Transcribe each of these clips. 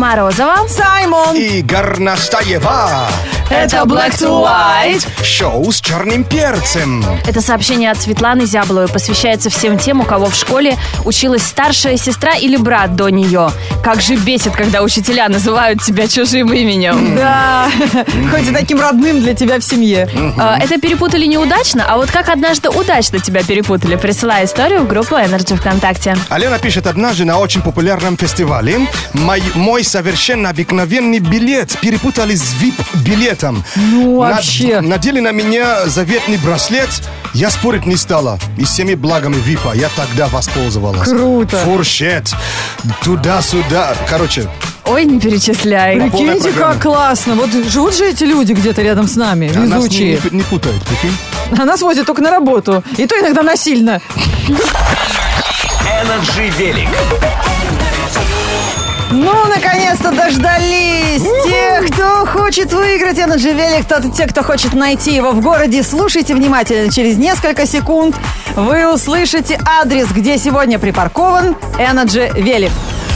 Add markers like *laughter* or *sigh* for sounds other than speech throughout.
Морозова. Саймон. И Горностаева. Это Black to White. Шоу с черным перцем. Это сообщение от Светланы Зябловой посвящается всем тем, у кого в школе училась старшая сестра или брат до нее. Как же бесит, когда учителя называют тебя чужим именем. Да, хоть и таким родным для тебя в семье. А, Это перепутали неудачно, а вот как однажды удачно тебя перепутали, присылай историю в группу Energy ВКонтакте. Алена пишет, однажды на очень популярном фестивале мой, мой совершенно обыкновенный билет перепутали с VIP-билетом. Ну, вообще. надели на меня заветный браслет, я спорить не стала. И всеми благами ВИПа я тогда воспользовалась. Круто. Фуршет, туда-сюда. Короче, Ой, не перечисляй. Прикиньте, как классно. Вот живут же эти люди где-то рядом с нами, а нас не, везучие. не- не путают, прикинь. А нас возят только на работу. И то иногда насильно. Energy Велик. Ну, наконец-то дождались тех, кто хочет выиграть Energy Велик, кто те, кто хочет найти его в городе. Слушайте внимательно. Через несколько секунд вы услышите адрес, где сегодня припаркован Energy Велик.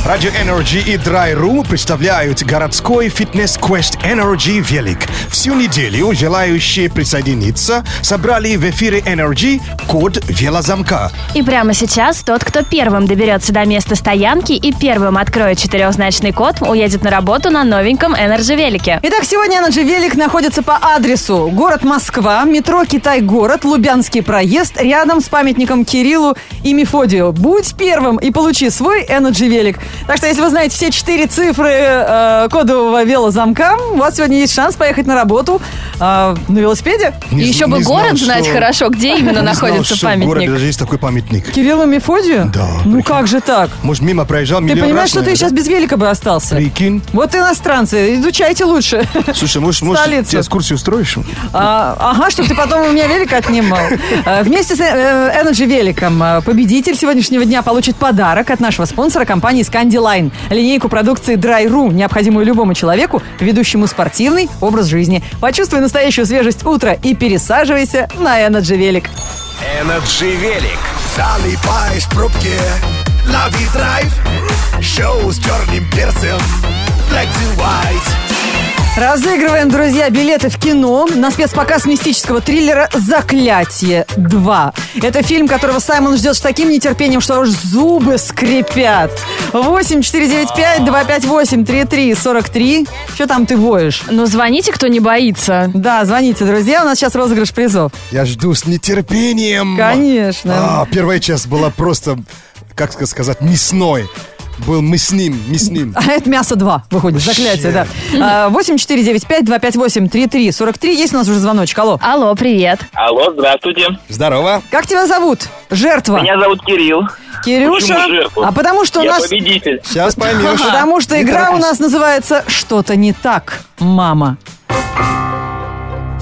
Радио Energy и Dry.ru представляют городской фитнес-квест Energy Велик. Всю неделю желающие присоединиться собрали в эфире Energy код велозамка. И прямо сейчас тот, кто первым доберется до места стоянки и первым откроет четырехзначный код, уедет на работу на новеньком Energy Велике. Итак, сегодня Energy Велик находится по адресу город Москва, метро Китай-город, Лубянский проезд, рядом с памятником Кириллу и Мефодию. Будь первым и получи свой Energy Велик. Так что, если вы знаете все четыре цифры э, кодового велозамка, у вас сегодня есть шанс поехать на работу э, на велосипеде. Не еще бы знал, город знать что- хорошо, где *laughs* именно не знал, находится что в городе памятник. даже есть такой памятник. Кириллу Мефодию? Да, Ну прикинь. как же так? Может, мимо проезжал Ты понимаешь, раз, что ты наверное, сейчас без велика бы остался? Прикинь. Вот иностранцы, изучайте лучше. Слушай, может, может тебе экскурсию устроишь? А, ага, чтобы ты потом у меня велик отнимал. А, Вместе с э, Energy Великом а, победитель сегодняшнего дня получит подарок от нашего спонсора компании Scandiline. Линейку продукции Dry.ru, необходимую любому человеку, ведущему спортивный образ жизни. Почувствуй настоящую свежесть утра и пересаживайся на Energy Велик. Energy Велик. Залипаешь в пробке Лови драйв Шоу с черным перцем Black to white Разыгрываем, друзья, билеты в кино на спецпоказ мистического триллера «Заклятие 2». Это фильм, которого Саймон ждет с таким нетерпением, что аж зубы скрипят. 8 495 258 3343. Что там ты воешь? Ну, звоните, кто не боится. Да, звоните, друзья, у нас сейчас розыгрыш призов. Я жду с нетерпением. Конечно. А, первая часть была просто, как сказать, мясной. Был мясным, мясным. А это мясо 2 выходит, заклятие, да. А, 8 495 258 3343. Есть у нас уже звоночек, алло. Алло, привет. Алло, здравствуйте. Здорово. Как тебя зовут? Жертва. Меня зовут Кирилл. Кирюша. А потому что у Я нас... победитель. Сейчас поймешь. Потому что игра у нас называется «Что-то не так, мама».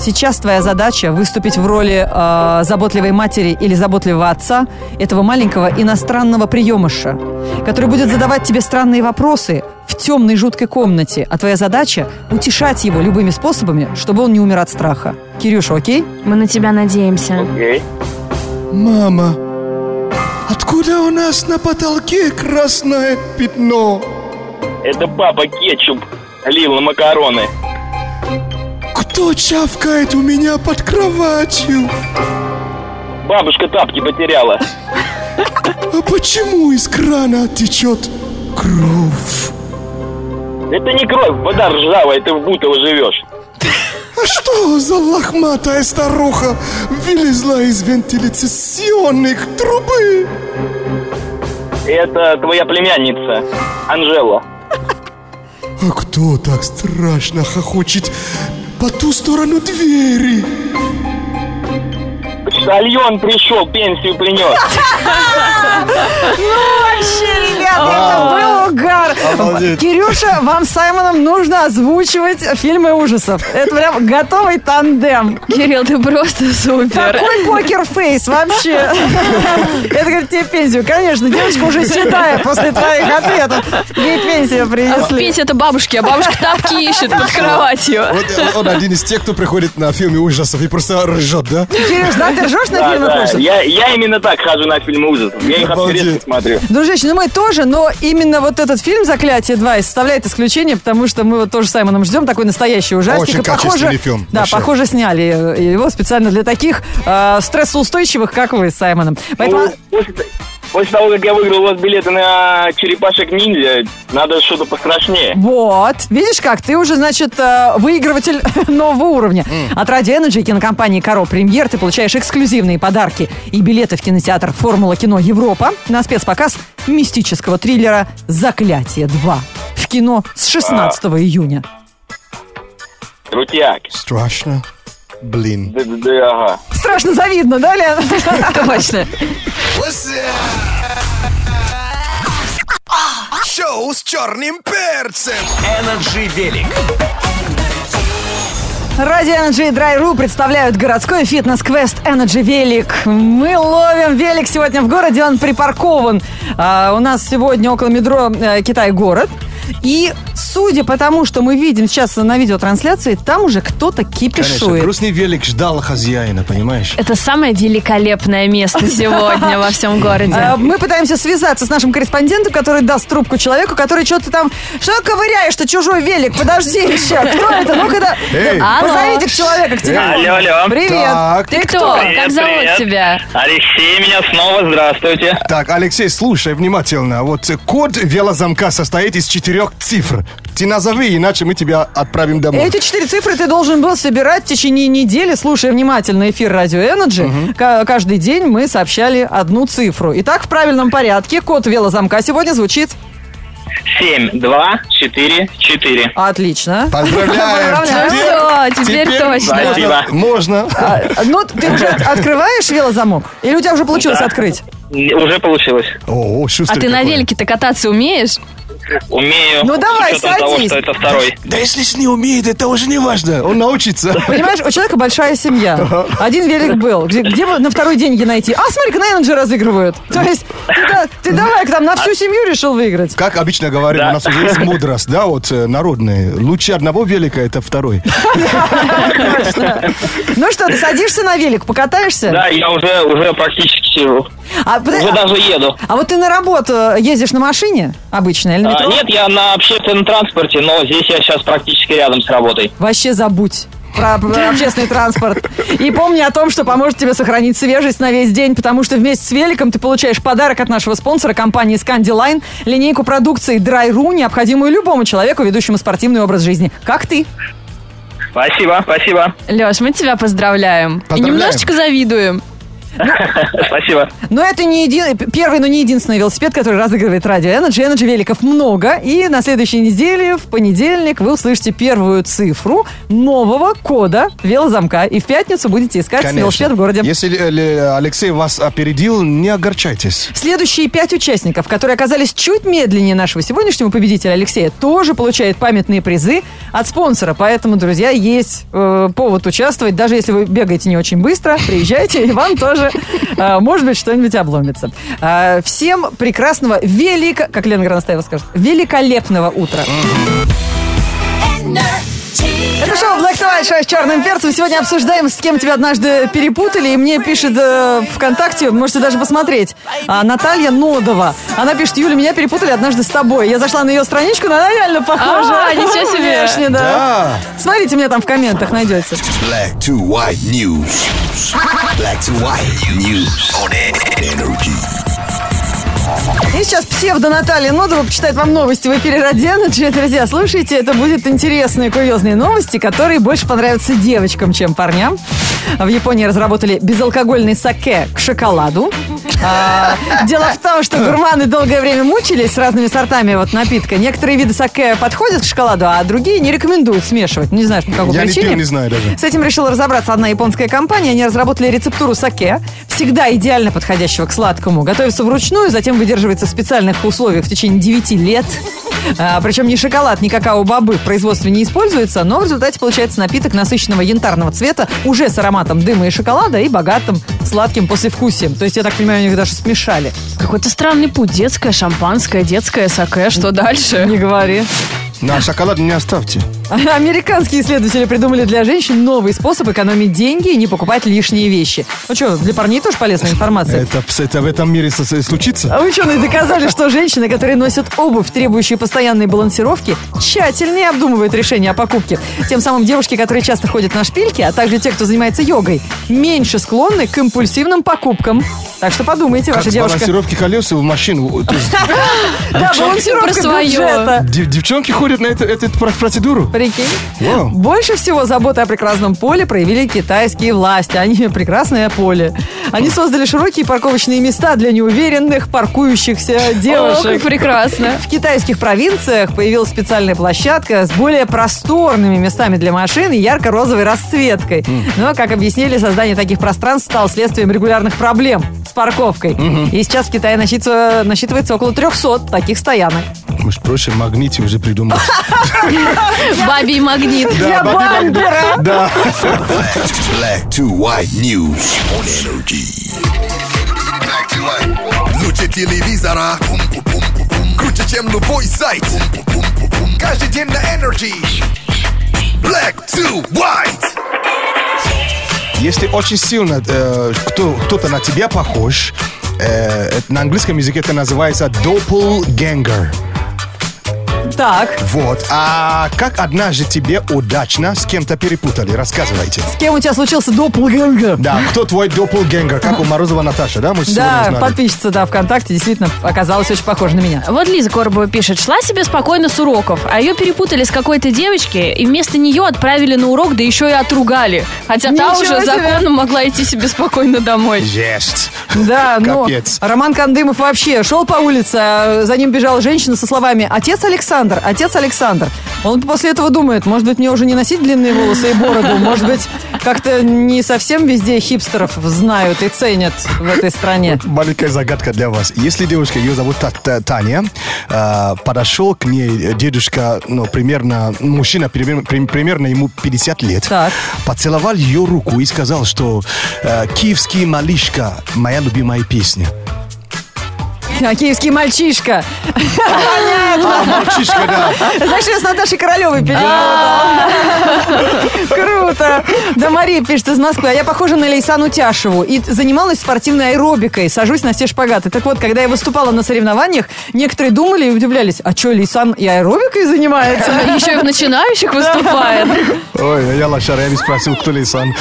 Сейчас твоя задача выступить в роли э, заботливой матери или заботливого отца этого маленького иностранного приемыша, который будет задавать тебе странные вопросы в темной жуткой комнате. А твоя задача – утешать его любыми способами, чтобы он не умер от страха. Кирюша, окей? Мы на тебя надеемся. Окей. Мама, откуда у нас на потолке красное пятно? Это папа кетчуп лил на макароны. Кто чавкает у меня под кроватью? Бабушка тапки потеряла. А почему из крана течет кровь? Это не кровь, вода ржавая, ты в Бутово живешь. А что за лохматая старуха вылезла из вентиляционных трубы? Это твоя племянница, Анжела. А кто так страшно хохочет по ту сторону двери? Почтальон пришел, пенсию принес. *laughs* Вообще, ребят, это был угар. Обалдеть. Кирюша, вам с Саймоном нужно озвучивать фильмы ужасов. Это прям готовый тандем. Кирилл, ты просто супер. Какой покер-фейс вообще? Это говорит, тебе пенсию. Конечно, девочка уже седая после твоих ответов. Ей пенсию А принесли. Пенсия это бабушки, а бабушка тапки ищет под кроватью. Вот он один из тех, кто приходит на фильмы ужасов и просто ржет, да? Кирюш, да, ты ржешь на Да, фильмы да. ужасов? Я, именно так хожу на фильмы ужасов. Я их интересно смотрю. Дружище, ну мы тоже, но именно вот этот фильм «Заклятие «Заклятие 2» и составляет исключение, потому что мы вот тоже с Саймоном ждем такой настоящий ужастик. Очень И похоже, качественный фильм, Да, вообще. похоже, сняли его специально для таких э, стрессоустойчивых, как вы с Саймоном. Поэтому... Ну, после, того, как я выиграл у вас билеты на черепашек-ниндзя, надо что-то пострашнее. Вот, видишь как, ты уже, значит, э, выигрыватель *laughs* нового уровня. От Radio Energy и кинокомпании «Коро Премьер» ты получаешь эксклюзивные подарки и билеты в кинотеатр «Формула кино Европа» на спецпоказ мистического триллера «Заклятие 2» в кино с 16 июня. Крутяк. Страшно. Блин. Да, да, да, ага. Страшно завидно, да, Лен? *laughs* Точно. Шоу с черным перцем. Energy Велик. Радио Energy Dry.ru представляют городской фитнес-квест Energy Велик. Мы ловим велик сегодня в городе, он припаркован. А, у нас сегодня около метро э, Китай-город. И судя по тому, что мы видим сейчас на видеотрансляции, там уже кто-то Конечно, кипишует. грустный велик ждал хозяина, понимаешь? Это самое великолепное место сегодня во всем городе. А, Мы пытаемся связаться с нашим корреспондентом, который даст трубку человеку, который что-то там... Что ковыряешь, что чужой велик? Подожди еще. Кто это? Ну-ка. Позовите человека к телефону. Алло, алло. Привет. Так, Ты кто? Привет, Как зовут привет. тебя? Алексей меня снова, здравствуйте. Так, Алексей, слушай внимательно. Вот код велозамка состоит из четырех цифр. Ты назови, иначе мы тебя отправим домой. Эти четыре цифры ты должен был собирать в течение недели, слушая внимательно эфир Радио Energy. Ка- Каждый день мы сообщали одну цифру. Итак, в правильном порядке код велозамка сегодня звучит Семь, два, четыре, четыре. отлично. Поздравляем. Поздравляем. Ну все, теперь точно. Спасибо. Можно. А, Ну, ты уже открываешь велозамок? Или у тебя уже получилось Да. открыть? Уже получилось. О, А шустрый ты на какой. велике-то кататься умеешь? Умею. Ну, давай, с учетом того, садись. что это второй. Да если ж не умеет, это уже не важно. Он научится. Понимаешь, у человека большая семья. Один велик был. Где, где бы на второй деньги найти? А, смотри-ка, на Energy разыгрывают. То есть, ты, да- ты давай там на всю семью решил выиграть. Как обычно говорим, Да. у нас уже есть мудрость, да, вот э, народная. Лучше одного велика, это второй. Ну что, ты садишься на велик, покатаешься? Да, я уже, уже практически сижу. А, Уже даже еду. а вот ты на работу ездишь на машине обычно или на А, метро? нет, я на общественном транспорте, но здесь я сейчас практически рядом с работой. Вообще забудь. Про, про общественный транспорт. И помни о том, что поможет тебе сохранить свежесть на весь день, потому что вместе с великом ты получаешь подарок от нашего спонсора компании Scandiline, линейку продукции Dry.ru, необходимую любому человеку, ведущему спортивный образ жизни. Как ты? Спасибо, спасибо. Леш, мы тебя поздравляем. И Поздравляем. немножечко завидуем. *laughs* Спасибо. Но это не един... первый, но не единственный велосипед, который разыгрывает радио Energy. Energy великов много. И на следующей неделе, в понедельник, вы услышите первую цифру нового кода велозамка. И в пятницу будете искать велосипед в городе. Если э, Алексей вас опередил, не огорчайтесь. Следующие пять участников, которые оказались чуть медленнее нашего сегодняшнего победителя Алексея, тоже получают памятные призы от спонсора. Поэтому, друзья, есть э, повод участвовать. Даже если вы бегаете не очень быстро, приезжайте, и вам тоже, э, может быть, что-нибудь обломится. Э, всем прекрасного, велика, как Лена Граностаева скажет, великолепного утра. Это шоу Black to White, шоу с черным перцем. Сегодня обсуждаем, с кем тебя однажды перепутали. И мне пишет э, ВКонтакте, можете даже посмотреть, а, Наталья Нодова. Она пишет, Юля, меня перепутали однажды с тобой. Я зашла на ее страничку, но она реально похожа. А, ничего себе. Внешне, да. Да. Смотрите, меня там в комментах найдете. Black to white news. Black to white news on energy. И сейчас псевдо Наталья Нодова почитает вам новости в эфире Радио Energy. Друзья, слушайте, это будут интересные курьезные новости, которые больше понравятся девочкам, чем парням. В Японии разработали безалкогольный саке к шоколаду. А, дело в том, что гурманы долгое время мучились с разными сортами вот напитка. Некоторые виды саке подходят к шоколаду, а другие не рекомендуют смешивать. Не знаю, по какой Я не причине. пил, не знаю даже. С этим решила разобраться одна японская компания. Они разработали рецептуру саке, всегда идеально подходящего к сладкому. Готовится вручную, затем выдерживается в специальных условиях в течение 9 лет. А, причем ни шоколад, ни какао-бобы в производстве не используются, но в результате получается напиток насыщенного янтарного цвета, уже с ароматом дыма и шоколада и богатым сладким послевкусием. То есть, я так понимаю, у них даже смешали. Какой-то странный путь. Детское, шампанское, детское саке. Что дальше? Не говори. На шоколад не оставьте. *laughs* Американские исследователи придумали для женщин новый способ экономить деньги и не покупать лишние вещи. Ну что, для парней тоже полезная информация. Это, это в этом мире случится? А Ученые доказали, что женщины, которые носят обувь, требующую постоянной балансировки, тщательнее обдумывают решение о покупке. Тем самым девушки, которые часто ходят на шпильки, а также те, кто занимается йогой, меньше склонны к импульсивным покупкам. Так что подумайте, Как ваша с девушка. балансировки колес в машину. Есть *laughs* Да, балансировка бюджета. дев- девчонки ходят на эту, эту про- процедуру. Прикинь. Вау. Больше всего заботы о прекрасном поле проявили китайские власти. Они *laughs* прекрасное поле. Они создали широкие парковочные места для неуверенных паркующихся О, как девушек. прекрасно. В китайских провинциях появилась специальная площадка с более просторными местами для машин и ярко-розовой расцветкой. Но, как объяснили, создание таких пространств стало следствием регулярных проблем с парковкой. И сейчас в Китае насчитывается, насчитывается около 300 таких стоянок. Может, проще в магните уже придумать. *laughs* Бабий магнит. Для бампера! Да. Black to white news on energy. Black to white. Лучше телевизора. Круче, чем любой сайт. Каждый день на energy. Black to white. Если очень сильно э, кто, кто-то на тебя похож, э, на английском языке это называется doppelganger. Так, Вот. А как однажды тебе удачно с кем-то перепутали? Рассказывайте. с кем у тебя случился доppelganger? Да, кто твой doppelganger? Как у Морозова Наташа, да? Мы Да, узнали. подписчица, да, ВКонтакте действительно оказалась очень похожа на меня. Вот Лиза Коробова пишет, шла себе спокойно с уроков, а ее перепутали с какой-то девочки, и вместо нее отправили на урок, да еще и отругали. Хотя та Ничего уже себе. законом могла идти себе спокойно домой. Есть. Да, *laughs* ну, Капец. Роман Кандымов вообще шел по улице, а за ним бежала женщина со словами «Отец Александр, отец Александр». Он после этого думает, может быть, мне уже не носить длинные волосы и бороду, может быть, как-то не совсем везде хипстеров знают и ценят в этой стране. Маленькая загадка для вас. Если девушка, ее зовут Та- Та- Таня, э, подошел к ней дедушка, ну, примерно, мужчина, примерно, прим- примерно ему 50 лет, Так. поцеловал ее руку и сказал, что э, «Киевский малышка» — моя любимая песня. А киевский мальчишка. А, мальчишка, да. *laughs* Знаешь, я с Наташей Королевой перепутала. *laughs* Круто. Да, Мария пишет из Москвы. А я похожа на Лейсану Тяшеву. И занималась спортивной аэробикой. Сажусь на все шпагаты. Так вот, когда я выступала на соревнованиях, некоторые думали и удивлялись. А что, Лейсан и аэробикой занимается? Еще и в начинающих выступает. *laughs* Ой, я лошара, я не спросил, кто Лейсан.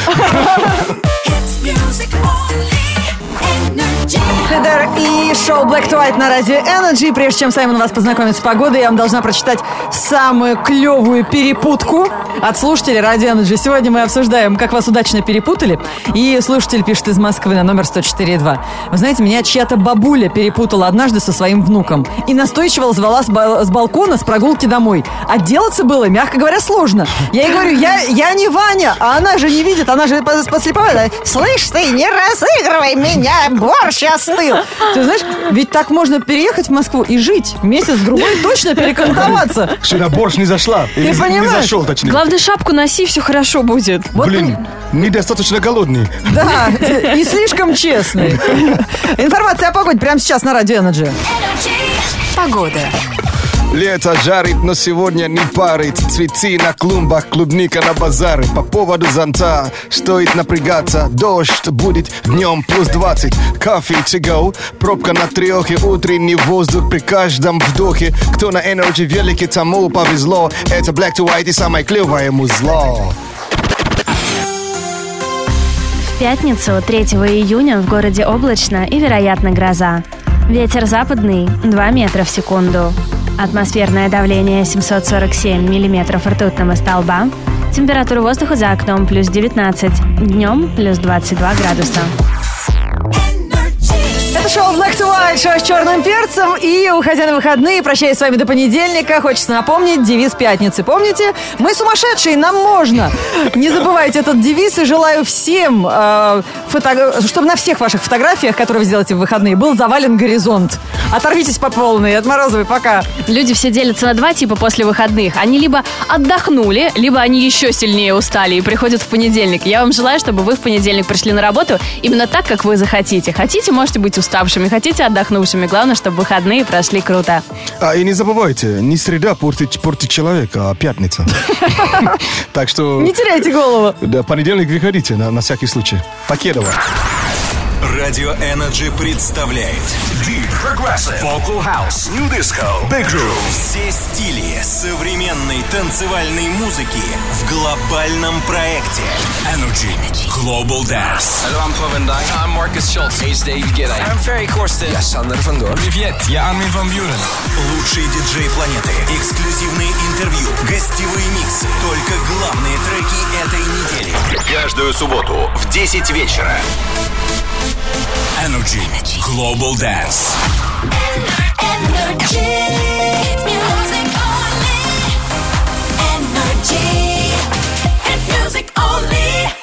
Хедер и шоу Black to White на радио Energy. Прежде чем Саймон вас познакомит с погодой, я вам должна прочитать самую клевую перепутку от слушателей радио Energy. Сегодня мы обсуждаем, как вас удачно перепутали. И слушатель пишет из Москвы на номер 104.2. Вы знаете, меня чья-то бабуля перепутала однажды со своим внуком. И настойчиво звала с, ба- с балкона с прогулки домой. Отделаться было, мягко говоря, сложно. Я ей говорю, я, я не Ваня, а она же не видит, она же по- подслеповата. Слышь ты, не разыгрывай меня, борщ остыл. Ты знаешь, ведь так можно переехать в Москву и жить месяц-другой, точно перекантоваться. На борщ не зашла? Или не понимаешь? зашел, точнее. Главное, шапку носи, все хорошо будет. Вот Блин, недостаточно голодный. Да, и слишком честный. Информация о погоде прямо сейчас на Радио Energy. Погода. Лето жарит, но сегодня не парит. Цветы на клумбах, клубника на базары По поводу зонта стоит напрягаться. Дождь будет днем плюс 20 Кофе go, пробка на трехе Утренний воздух при каждом вдохе. Кто на Energy великий, тому повезло. Это Black to White и самое клевое музло. В пятницу, 3 июня, в городе облачно и, вероятно, гроза. Ветер западный 2 метра в секунду. Атмосферное давление 747 миллиметров ртутного столба. Температура воздуха за окном плюс 19. Днем плюс 22 градуса. Это шоу Black to White, шоу с черным перцем. И, уходя на выходные, прощаясь с вами до понедельника, хочется напомнить девиз пятницы. Помните? Мы сумасшедшие, нам можно. Не забывайте этот девиз и желаю всем, э, фото- чтобы на всех ваших фотографиях, которые вы сделаете в выходные, был завален горизонт. Оторвитесь по полной. От Морозовой пока. Люди все делятся на два типа после выходных. Они либо отдохнули, либо они еще сильнее устали и приходят в понедельник. Я вам желаю, чтобы вы в понедельник пришли на работу именно так, как вы захотите. Хотите, можете быть уставшими, хотите отдохнувшими. Главное, чтобы выходные прошли круто. А, и не забывайте, не среда портит, портит человека, а пятница. *laughs* Так что... Не теряйте голову. Да, понедельник выходите на, всякий случай. Iowa. Радио Energy представляет Deep Progressive Vocal House New Disco Big Room Все стили современной танцевальной музыки в глобальном проекте Energy Global Dance Hallo, I'm Pavan Dang. I'm Marcus Schultz. Hey, Dave Gidday. I'm Ferry Corsten. Я van Doorn. Привет, я Армин van Buren. Лучшие диджеи планеты Эксклюзивные интервью Гостевые миксы Только главные треки этой недели Каждую субботу в 10 вечера Energy. Energy. Global Dance. Energy. Music only. Energy. It's music only.